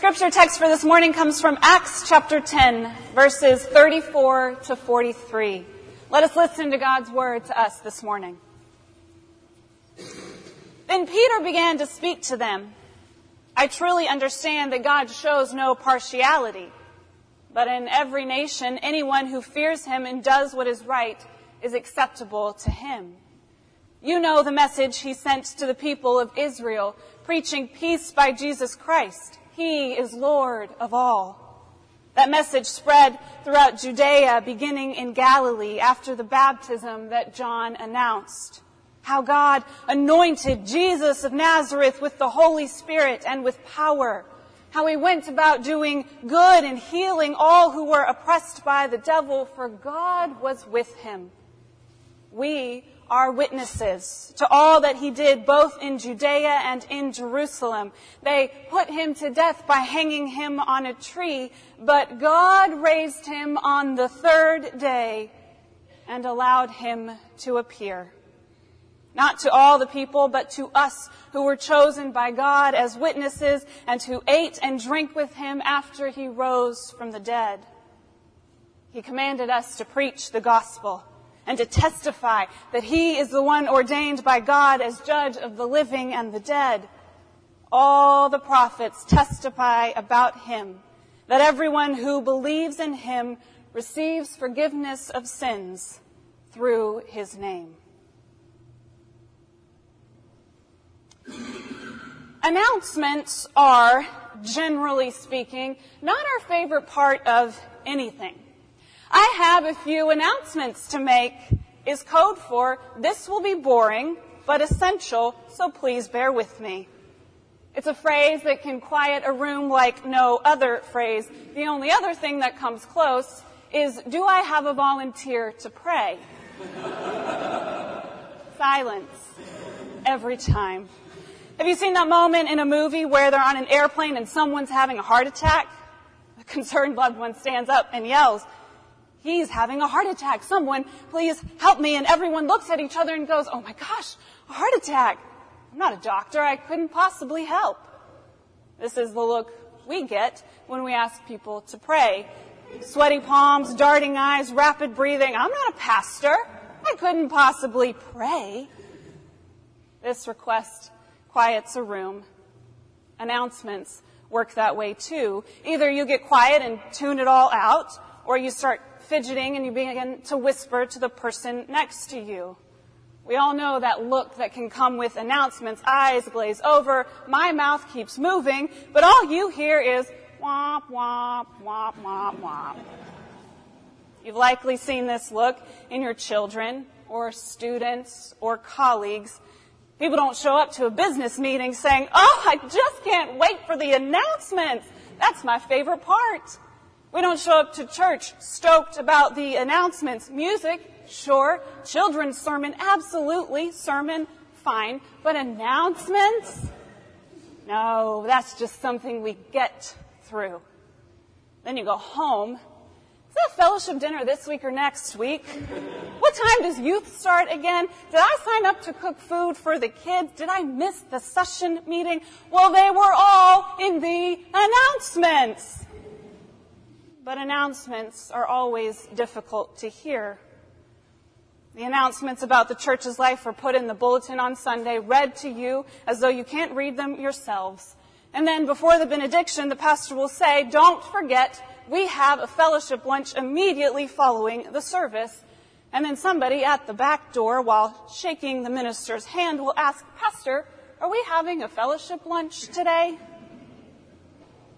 scripture text for this morning comes from Acts chapter 10, verses 34 to 43. Let us listen to God's word to us this morning. Then Peter began to speak to them. I truly understand that God shows no partiality, but in every nation, anyone who fears him and does what is right is acceptable to him. You know the message he sent to the people of Israel, preaching peace by Jesus Christ. He is Lord of all. That message spread throughout Judea, beginning in Galilee after the baptism that John announced. How God anointed Jesus of Nazareth with the Holy Spirit and with power. How he went about doing good and healing all who were oppressed by the devil, for God was with him. We are witnesses to all that he did both in Judea and in Jerusalem. They put him to death by hanging him on a tree, but God raised him on the third day and allowed him to appear. Not to all the people, but to us who were chosen by God as witnesses and who ate and drank with him after he rose from the dead. He commanded us to preach the gospel and to testify that he is the one ordained by God as judge of the living and the dead. All the prophets testify about him, that everyone who believes in him receives forgiveness of sins through his name. Announcements are, generally speaking, not our favorite part of anything. I have a few announcements to make is code for this will be boring but essential, so please bear with me. It's a phrase that can quiet a room like no other phrase. The only other thing that comes close is do I have a volunteer to pray? Silence. Every time. Have you seen that moment in a movie where they're on an airplane and someone's having a heart attack? A concerned loved one stands up and yells, He's having a heart attack. Someone, please help me. And everyone looks at each other and goes, Oh my gosh, a heart attack. I'm not a doctor. I couldn't possibly help. This is the look we get when we ask people to pray. Sweaty palms, darting eyes, rapid breathing. I'm not a pastor. I couldn't possibly pray. This request quiets a room. Announcements work that way too. Either you get quiet and tune it all out, or you start fidgeting and you begin to whisper to the person next to you. We all know that look that can come with announcements. Eyes glaze over, my mouth keeps moving, but all you hear is womp, womp, womp, womp, womp. You've likely seen this look in your children or students or colleagues. People don't show up to a business meeting saying, Oh, I just can't wait for the announcements. That's my favorite part. We don't show up to church stoked about the announcements. Music, sure. Children's sermon, absolutely. Sermon, fine. But announcements? No, that's just something we get through. Then you go home. Is that fellowship dinner this week or next week? What time does youth start again? Did I sign up to cook food for the kids? Did I miss the session meeting? Well, they were all in the announcements but announcements are always difficult to hear. The announcements about the church's life are put in the bulletin on Sunday, read to you as though you can't read them yourselves. And then before the benediction, the pastor will say, don't forget, we have a fellowship lunch immediately following the service. And then somebody at the back door, while shaking the minister's hand, will ask, Pastor, are we having a fellowship lunch today?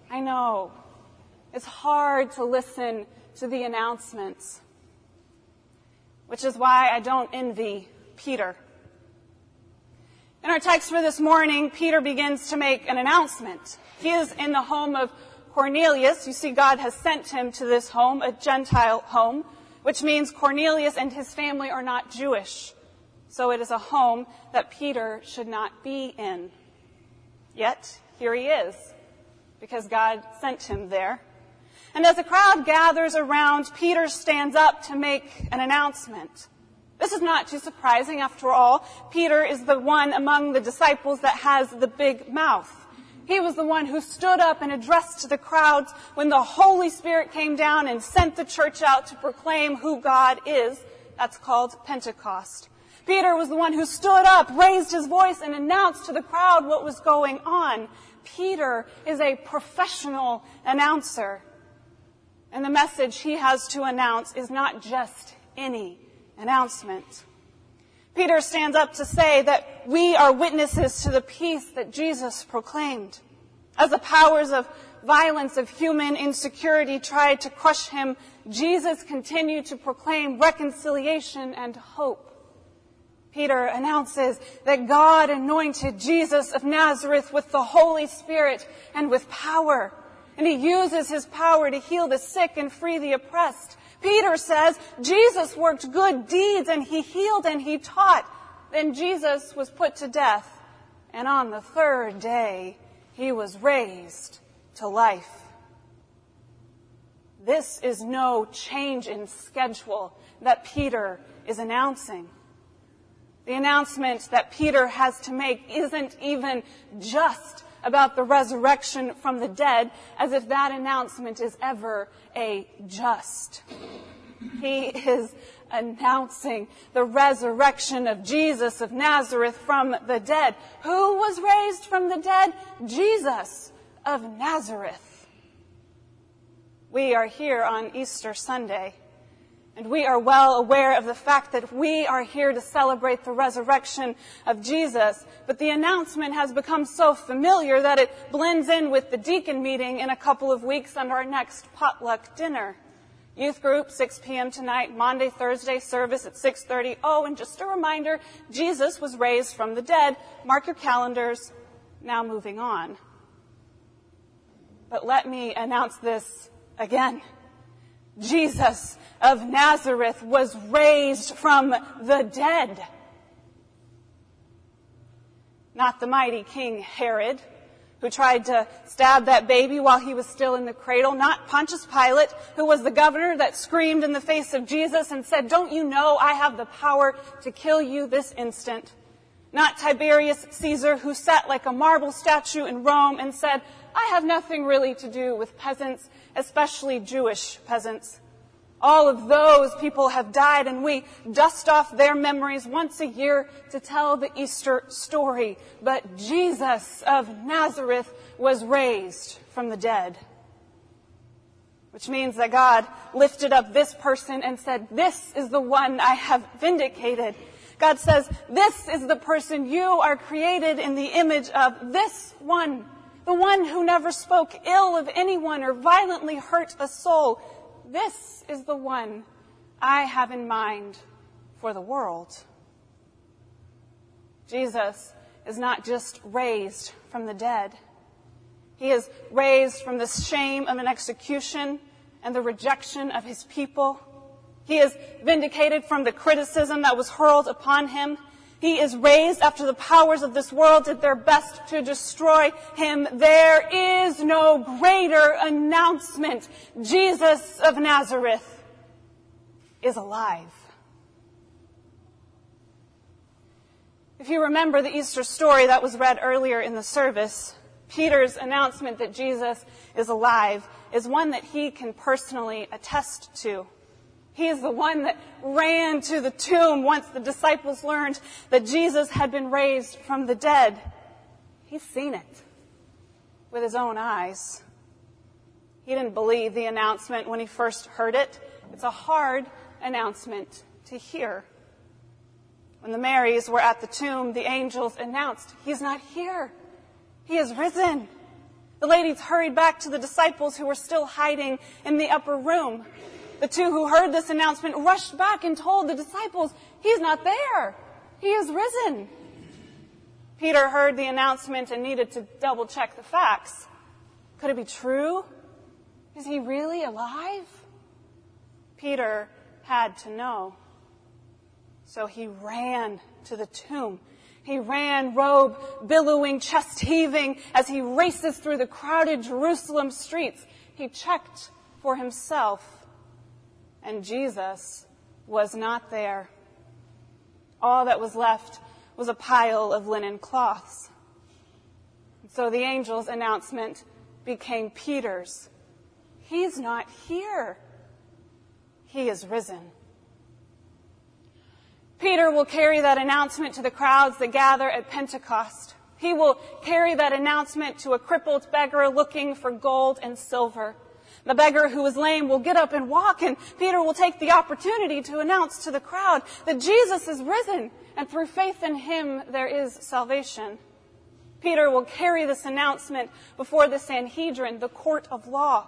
I know. It's hard to listen to the announcements, which is why I don't envy Peter. In our text for this morning, Peter begins to make an announcement. He is in the home of Cornelius. You see, God has sent him to this home, a Gentile home, which means Cornelius and his family are not Jewish. So it is a home that Peter should not be in. Yet, here he is, because God sent him there. And as the crowd gathers around, Peter stands up to make an announcement. This is not too surprising after all. Peter is the one among the disciples that has the big mouth. He was the one who stood up and addressed the crowds when the Holy Spirit came down and sent the church out to proclaim who God is. That's called Pentecost. Peter was the one who stood up, raised his voice, and announced to the crowd what was going on. Peter is a professional announcer. And the message he has to announce is not just any announcement. Peter stands up to say that we are witnesses to the peace that Jesus proclaimed. As the powers of violence of human insecurity tried to crush him, Jesus continued to proclaim reconciliation and hope. Peter announces that God anointed Jesus of Nazareth with the Holy Spirit and with power. And he uses his power to heal the sick and free the oppressed. Peter says Jesus worked good deeds and he healed and he taught. Then Jesus was put to death. And on the third day, he was raised to life. This is no change in schedule that Peter is announcing. The announcement that Peter has to make isn't even just about the resurrection from the dead, as if that announcement is ever a just. He is announcing the resurrection of Jesus of Nazareth from the dead. Who was raised from the dead? Jesus of Nazareth. We are here on Easter Sunday and we are well aware of the fact that we are here to celebrate the resurrection of Jesus. But the announcement has become so familiar that it blends in with the deacon meeting in a couple of weeks and our next potluck dinner. Youth group, 6 p.m. tonight, Monday, Thursday service at 6.30. Oh, and just a reminder, Jesus was raised from the dead. Mark your calendars. Now moving on. But let me announce this again. Jesus of Nazareth was raised from the dead. Not the mighty King Herod, who tried to stab that baby while he was still in the cradle. Not Pontius Pilate, who was the governor that screamed in the face of Jesus and said, don't you know I have the power to kill you this instant? Not Tiberius Caesar, who sat like a marble statue in Rome and said, I have nothing really to do with peasants, especially Jewish peasants. All of those people have died and we dust off their memories once a year to tell the Easter story. But Jesus of Nazareth was raised from the dead. Which means that God lifted up this person and said, this is the one I have vindicated. God says, this is the person you are created in the image of this one. The one who never spoke ill of anyone or violently hurt a soul this is the one I have in mind for the world. Jesus is not just raised from the dead. He is raised from the shame of an execution and the rejection of his people. He is vindicated from the criticism that was hurled upon him. He is raised after the powers of this world did their best to destroy him. There is no greater announcement. Jesus of Nazareth is alive. If you remember the Easter story that was read earlier in the service, Peter's announcement that Jesus is alive is one that he can personally attest to. He is the one that ran to the tomb once the disciples learned that Jesus had been raised from the dead. He's seen it with his own eyes. He didn't believe the announcement when he first heard it. It's a hard announcement to hear. When the Marys were at the tomb, the angels announced, He's not here. He is risen. The ladies hurried back to the disciples who were still hiding in the upper room. The two who heard this announcement rushed back and told the disciples, He's not there. He is risen. Peter heard the announcement and needed to double check the facts. Could it be true? Is he really alive? Peter had to know. So he ran to the tomb. He ran, robe billowing, chest heaving, as he races through the crowded Jerusalem streets. He checked for himself and Jesus was not there. All that was left was a pile of linen cloths. So the angel's announcement became Peter's. He's not here. He is risen. Peter will carry that announcement to the crowds that gather at Pentecost. He will carry that announcement to a crippled beggar looking for gold and silver. The beggar who is lame will get up and walk, and Peter will take the opportunity to announce to the crowd that Jesus is risen, and through faith in him there is salvation. Peter will carry this announcement before the Sanhedrin, the court of law.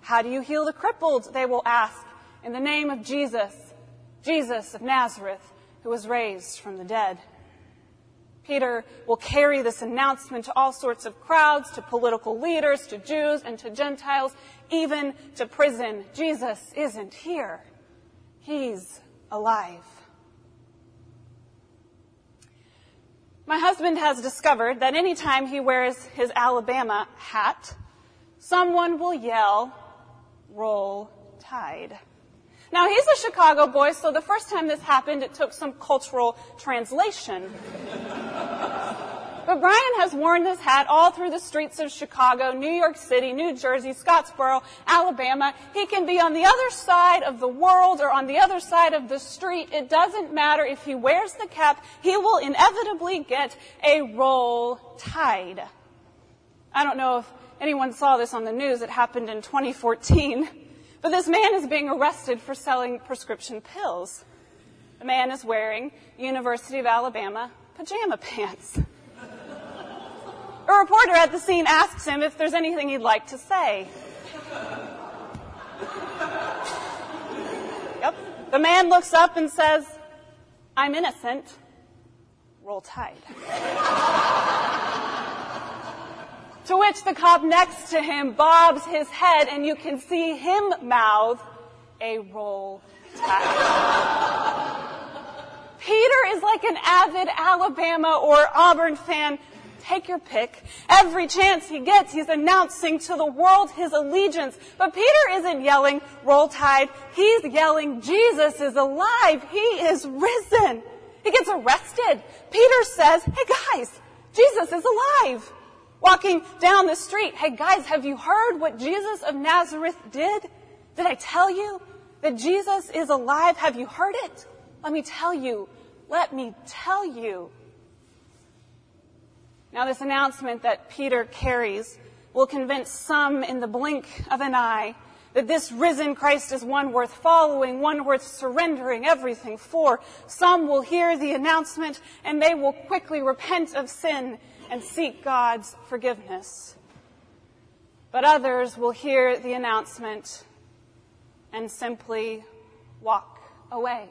How do you heal the crippled? They will ask. In the name of Jesus, Jesus of Nazareth, who was raised from the dead. Peter will carry this announcement to all sorts of crowds, to political leaders, to Jews, and to Gentiles, even to prison. Jesus isn't here. He's alive. My husband has discovered that anytime he wears his Alabama hat, someone will yell, roll tide. Now he's a Chicago boy, so the first time this happened, it took some cultural translation. But Brian has worn this hat all through the streets of Chicago, New York City, New Jersey, Scottsboro, Alabama. He can be on the other side of the world or on the other side of the street. It doesn't matter if he wears the cap, he will inevitably get a roll tide. I don't know if anyone saw this on the news. It happened in 2014. But this man is being arrested for selling prescription pills. The man is wearing University of Alabama pajama pants. A reporter at the scene asks him if there's anything he'd like to say. Yep. The man looks up and says, I'm innocent. Roll tide. to which the cop next to him bobs his head and you can see him mouth a roll tide. Peter is like an avid Alabama or Auburn fan take your pick. Every chance he gets, he's announcing to the world his allegiance. But Peter isn't yelling, roll tide. He's yelling, Jesus is alive. He is risen. He gets arrested. Peter says, hey guys, Jesus is alive. Walking down the street, hey guys, have you heard what Jesus of Nazareth did? Did I tell you that Jesus is alive? Have you heard it? Let me tell you. Let me tell you. Now, this announcement that Peter carries will convince some in the blink of an eye that this risen Christ is one worth following, one worth surrendering everything for. Some will hear the announcement and they will quickly repent of sin and seek God's forgiveness. But others will hear the announcement and simply walk away.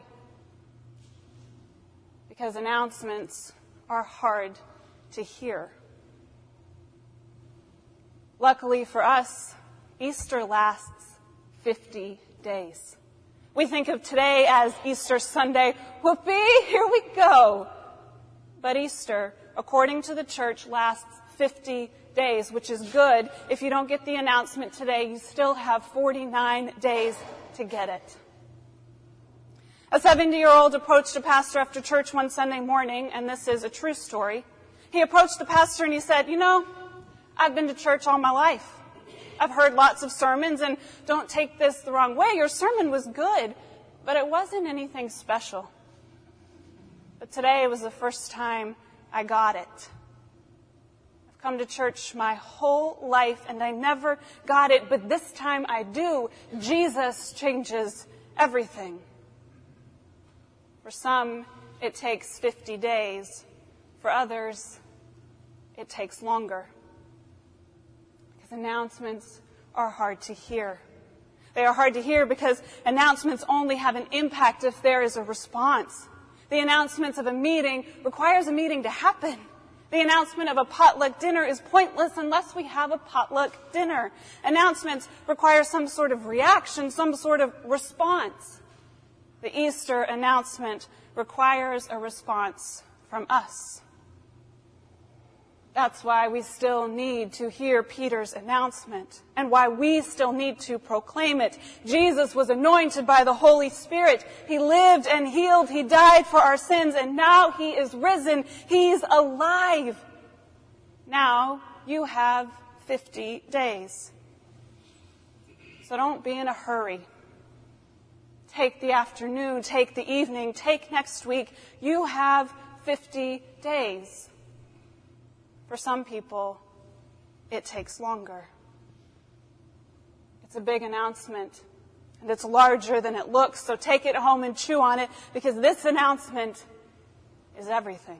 Because announcements are hard to hear. Luckily for us, Easter lasts 50 days. We think of today as Easter Sunday. Whoopee, here we go. But Easter, according to the church, lasts 50 days, which is good. If you don't get the announcement today, you still have 49 days to get it. A 70 year old approached a pastor after church one Sunday morning, and this is a true story. He approached the pastor and he said, You know, I've been to church all my life. I've heard lots of sermons, and don't take this the wrong way. Your sermon was good, but it wasn't anything special. But today was the first time I got it. I've come to church my whole life, and I never got it, but this time I do. Jesus changes everything. For some, it takes 50 days. For others, it takes longer. Because announcements are hard to hear. They are hard to hear because announcements only have an impact if there is a response. The announcements of a meeting requires a meeting to happen. The announcement of a potluck dinner is pointless unless we have a potluck dinner. Announcements require some sort of reaction, some sort of response. The Easter announcement requires a response from us. That's why we still need to hear Peter's announcement and why we still need to proclaim it. Jesus was anointed by the Holy Spirit. He lived and healed. He died for our sins and now he is risen. He's alive. Now you have 50 days. So don't be in a hurry. Take the afternoon, take the evening, take next week. You have 50 days. For some people, it takes longer. It's a big announcement and it's larger than it looks, so take it home and chew on it because this announcement is everything.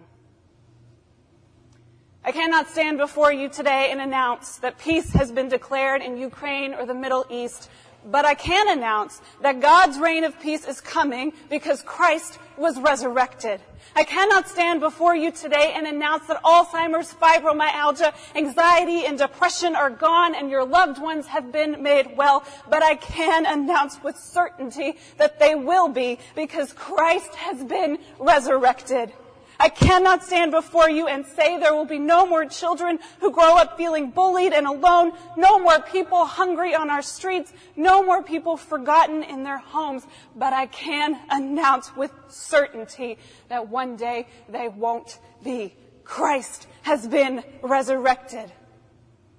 I cannot stand before you today and announce that peace has been declared in Ukraine or the Middle East but I can announce that God's reign of peace is coming because Christ was resurrected. I cannot stand before you today and announce that Alzheimer's, fibromyalgia, anxiety, and depression are gone and your loved ones have been made well, but I can announce with certainty that they will be because Christ has been resurrected. I cannot stand before you and say there will be no more children who grow up feeling bullied and alone, no more people hungry on our streets, no more people forgotten in their homes, but I can announce with certainty that one day they won't be. Christ has been resurrected.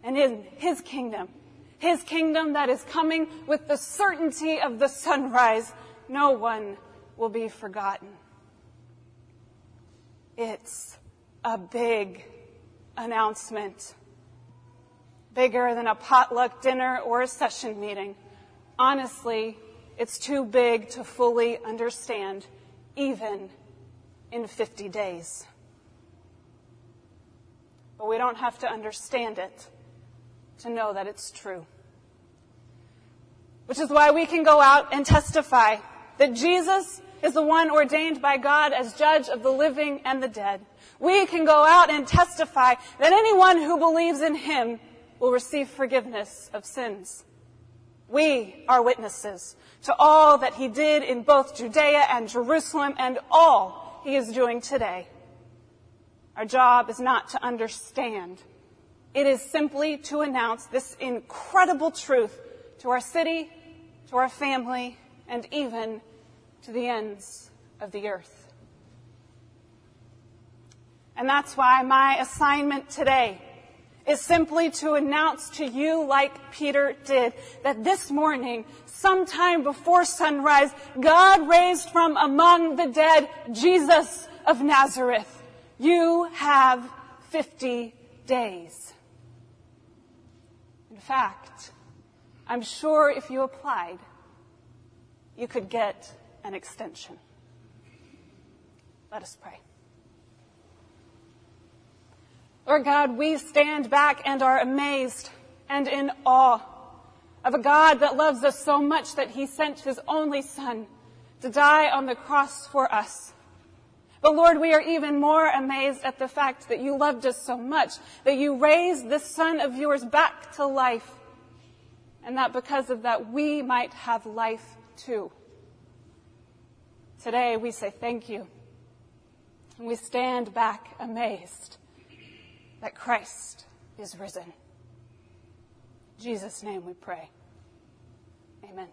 And in His kingdom, His kingdom that is coming with the certainty of the sunrise, no one will be forgotten. It's a big announcement. Bigger than a potluck dinner or a session meeting. Honestly, it's too big to fully understand, even in 50 days. But we don't have to understand it to know that it's true. Which is why we can go out and testify that Jesus is the one ordained by God as judge of the living and the dead. We can go out and testify that anyone who believes in him will receive forgiveness of sins. We are witnesses to all that he did in both Judea and Jerusalem and all he is doing today. Our job is not to understand. It is simply to announce this incredible truth to our city, to our family, and even to the ends of the earth. And that's why my assignment today is simply to announce to you, like Peter did, that this morning, sometime before sunrise, God raised from among the dead Jesus of Nazareth. You have 50 days. In fact, I'm sure if you applied, you could get an extension. Let us pray. Lord God, we stand back and are amazed and in awe of a God that loves us so much that he sent his only son to die on the cross for us. But Lord, we are even more amazed at the fact that you loved us so much that you raised this son of yours back to life and that because of that we might have life too. Today we say thank you. And we stand back amazed that Christ is risen. In Jesus' name we pray. Amen.